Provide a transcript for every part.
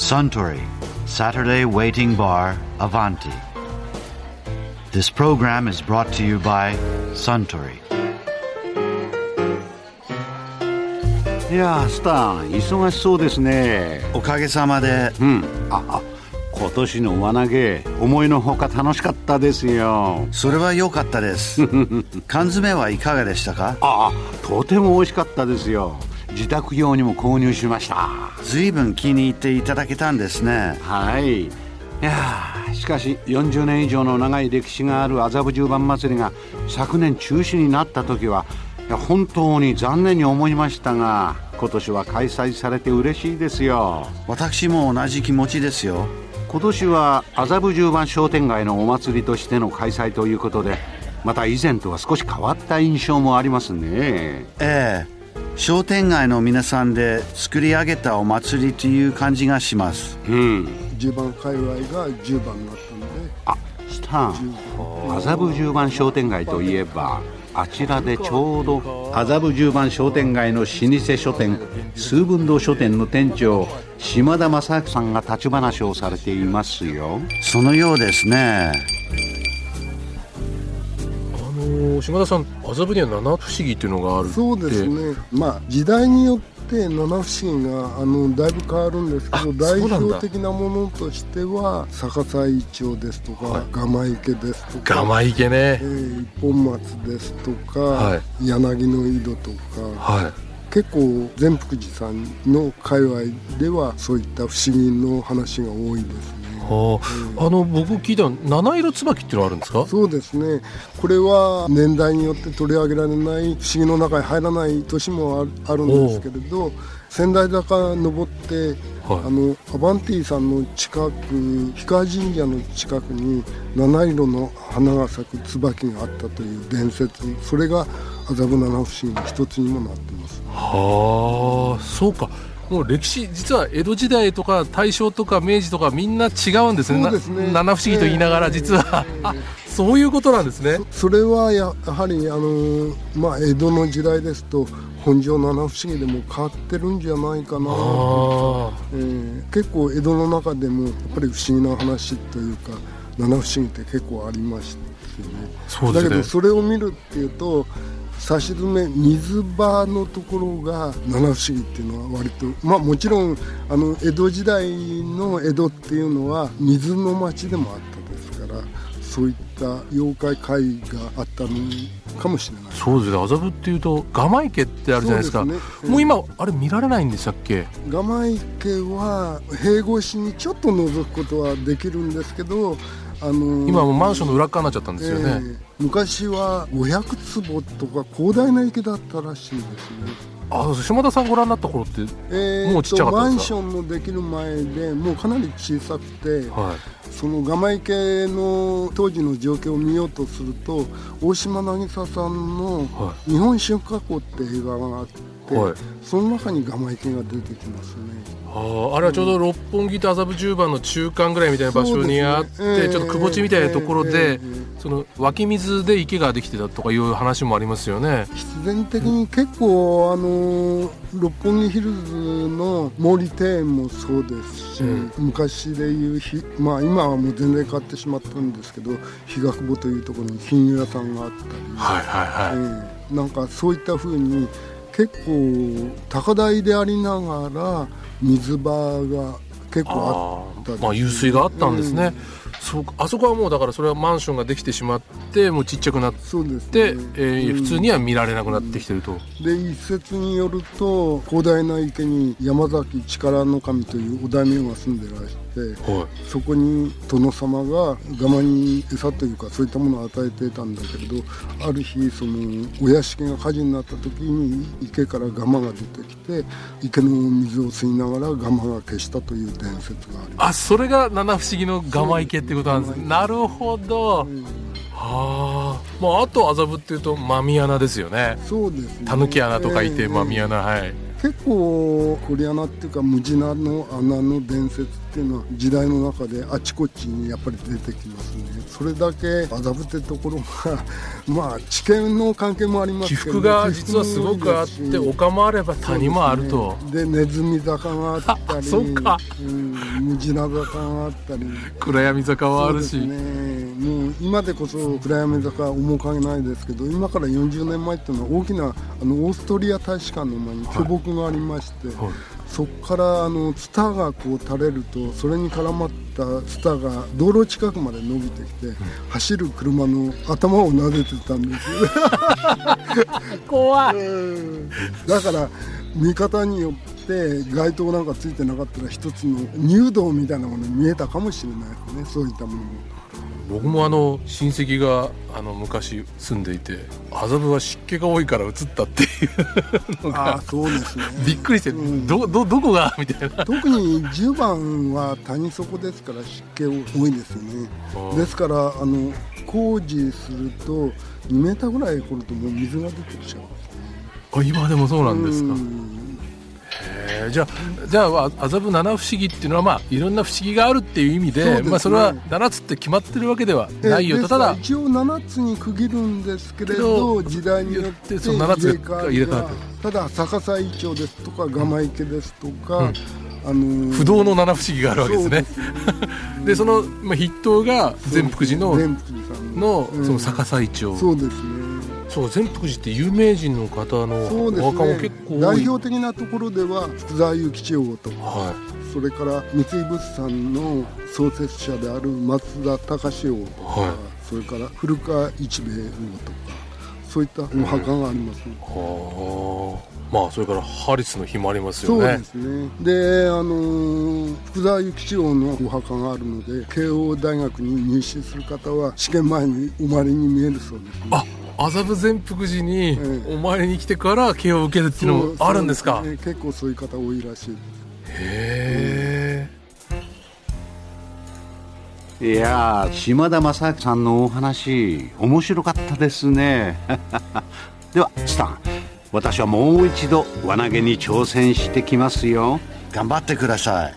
Suntory Saturday Waiting Bar Avanti. This program is brought to you by Suntory. いやースター忙しそうですね。おかげさまで。うん。ああ今年の輪投げ思いのほか楽しかったですよ。それは良かったです。缶詰はいかがでしたか？ああとても美味しかったですよ自宅用にも購入しました。随分気に入っていただけたんですね。はい。いやーしかし40年以上の長い歴史がある麻布十番祭りが昨年中止になった時は本当に残念に思いましたが今年は開催されて嬉しいですよ。私も同じ気持ちですよ。今年は麻布十番商店街のお祭りとしての開催ということでまた以前とは少し変わった印象もありますね。ええ商店街の皆さんで作り上げたお祭りという感じがします。うん。10番界隈が10番になったので。あスタン麻布十番商店街といえばあちらでちょうど麻布十番商店街の老舗書店数分堂書店の店長島田正明さんが立ち話をされていますよ。そのようですねあのー島田さん麻布には七不思議っていうのがあるって。そうですね。まあ時代によって七不思議があのだいぶ変わるんですけあど代表的なものとしては逆さイチョウですとか、はい。ガマ池ですとかガマ池えねー一本松ですとか、はい。柳の井戸とかはい。結構善福寺さんの界隈ではそういった不思議の話が多いですね。はあ、あの僕聞いたの七色椿っていうのがあるんですか？そうですね。これは年代によって取り上げられない不思議の中に入らない年もあるあるんですけれど仙台坂登って、はい。あのアバンティさんの近く氷川神社の近くに七色の花が咲く椿があったという伝説それが麻布七不思議の一つにもなってます。はあそうかもう歴史実は江戸時代とか大正とか明治とかみんな違うんですね。ですね。な七不思議と言いながらええ。実は、あ そういうことなんですね。それはやはりあの、まあ、江戸の時代ですと本庄七不思議でも変わってるんじゃないかな。あえー結構江戸の中でもやっぱり不思議な話というか七不思議って結構ありましたよね。そうですね。だけどそれを見るっていうと差し詰め水場のところが七不思議っていうのは割とまあもちろんあの江戸時代の江戸っていうのは水の町でもあったですからそういった妖怪怪があったのかもしれない。あそうですね。麻布っていうとガマ池ってあるじゃないですか。そうですね。もう今あれ見られないんでしたっけ？ガマ池は塀越しにちょっと覗くことはできるんですけどあの今はもうマンションの裏側になっちゃったんですよね、えー昔は500坪とか広大な池だったらしいですね。あ島田さんご覧になった頃ってえーもうちっちゃかったんですか？マンションのできる前でもうかなり小さくてはそのガマ池の当時の状況を見ようとすると大島渚さんのは「日本春夏湖」って映画があって、はい。その中にガマ池が出てきますね。あ、あれはちょうど六本木と麻布十番の中間ぐらいみたいな場所にあって、そうですねちょっと窪地みたいなところで、えーえーえその湧き水で池ができてたとかいう話もありますよね。必然的に結構あの六本木ヒルズの毛利庭園もそうですし、うん。昔でいうひまあ今はもう全然変わってしまったんですけど日が久保というところに金魚屋さんがあったり、はいはいはい、ええ。なんかそういったふうに結構高台でありながら水場が結構あったりまあ湧水があったんですね、そうかあそこはもうだからそれはマンションができてしまってもうちっちゃくなって、ね。えーうん。普通には見られなくなってきてると、で一説によると広大な池に山崎力の神というお大名が住んでらしてはい。そこに殿様がガマに餌というかそういったものを与えていたんだけれどある日そのお屋敷が火事になった時に池からガマが出てきて池の水を吸いながらガマが消したという伝説があります。あそれが七不思議のガマ池ってことなんですそうなるほど、はあ、まあ、あと麻布っていうとマミ穴ですよね。そうですね。たぬき穴と書いてええマミ穴はい結構堀穴っていうかムジナの穴の伝説っていうのは時代の中であちこちにやっぱり出てきますね。それだけ麻布ってところが まあ地形の関係もありますけど、起伏が実はすごくあって丘もあれば谷もあると。で,、ね、でネズミ坂があったりそうか、うん、ムジナ坂があったり。暗闇坂はあるし、ね、もう今でこそ暗闇坂面影ないですけど今から40年前っていうのは大きなあのオーストリア大使館の前に巨木がありまして、はい。はいそこからあのツタがこう垂れるとそれに絡まったツタが道路近くまで伸びてきて、うん、走る車の頭を撫でてたんですよ。怖い、だから見方によって街灯なんかついてなかったら一つの入道みたいなものに見えたかもしれないですねそういったものも。僕もあの親戚があの昔住んでいて麻布は湿気が多いから移ったっていうのがそうですね。びっくりして、うん、どどどこが？みたいな。特に10番は谷底ですから湿気多いですよね。ですからあの工事すると2メーターぐらい掘るともう水が出てきちゃうんですね。あ今でもそうなんですか、うんじゃあじゃあ麻布七不思議っていうのはまあいろんな不思議があるっていう意味で、ね、まあそれは7つって決まってるわけではないよとただ一応7つに区切るんですけれど時代によってその7つが入れ替わってただ逆さイチョウですとかガマ池ですとか、うん。あのー、不動の七不思議があるわけですね。で、ね、その、まあ、筆頭が善福寺のの、その逆さイチョウ。そうですね。そう善福寺って有名人の方のお墓も結構、ね、代表的なところでは福沢諭吉王とか、はい、それから三井物産の創設者である松田隆王とか、はい、それから古川一兵衛王とかそういったお墓があります、ね、はあ。まあそれからハリスの日もありますよね。そうですね。であのー、福沢諭吉王のお墓があるので慶応大学に入試する方は試験前にお参りに見えるそうですね。あ麻布善福寺にお参りに来てから刑を受けるっていうのもあるんですか、ね、結構そういう方多いらしいへえ、いや島田正明さんのお話面白かったですね。ではスタン。私はもう一度輪投げに挑戦してきますよ。頑張ってください。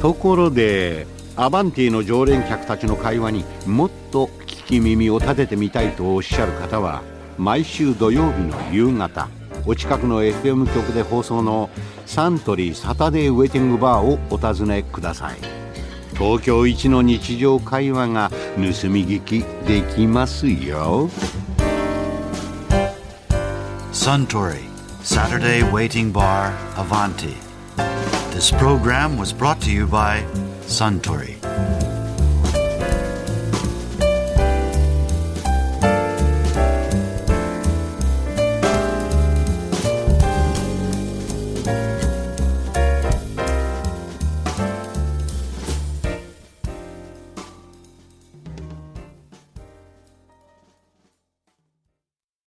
ところでアバンティの常連客たちの会話にもっとき耳を立ててみたいとおっしゃる方は毎週土曜日の夕方お近くの FM 局で放送のサントリーサタデーウェイティングバーをお尋ねください。東京一の日常会話が盗み聞きできますよ。Suntory Saturday Waiting Bar Avanti. This program was brought to you by Suntory.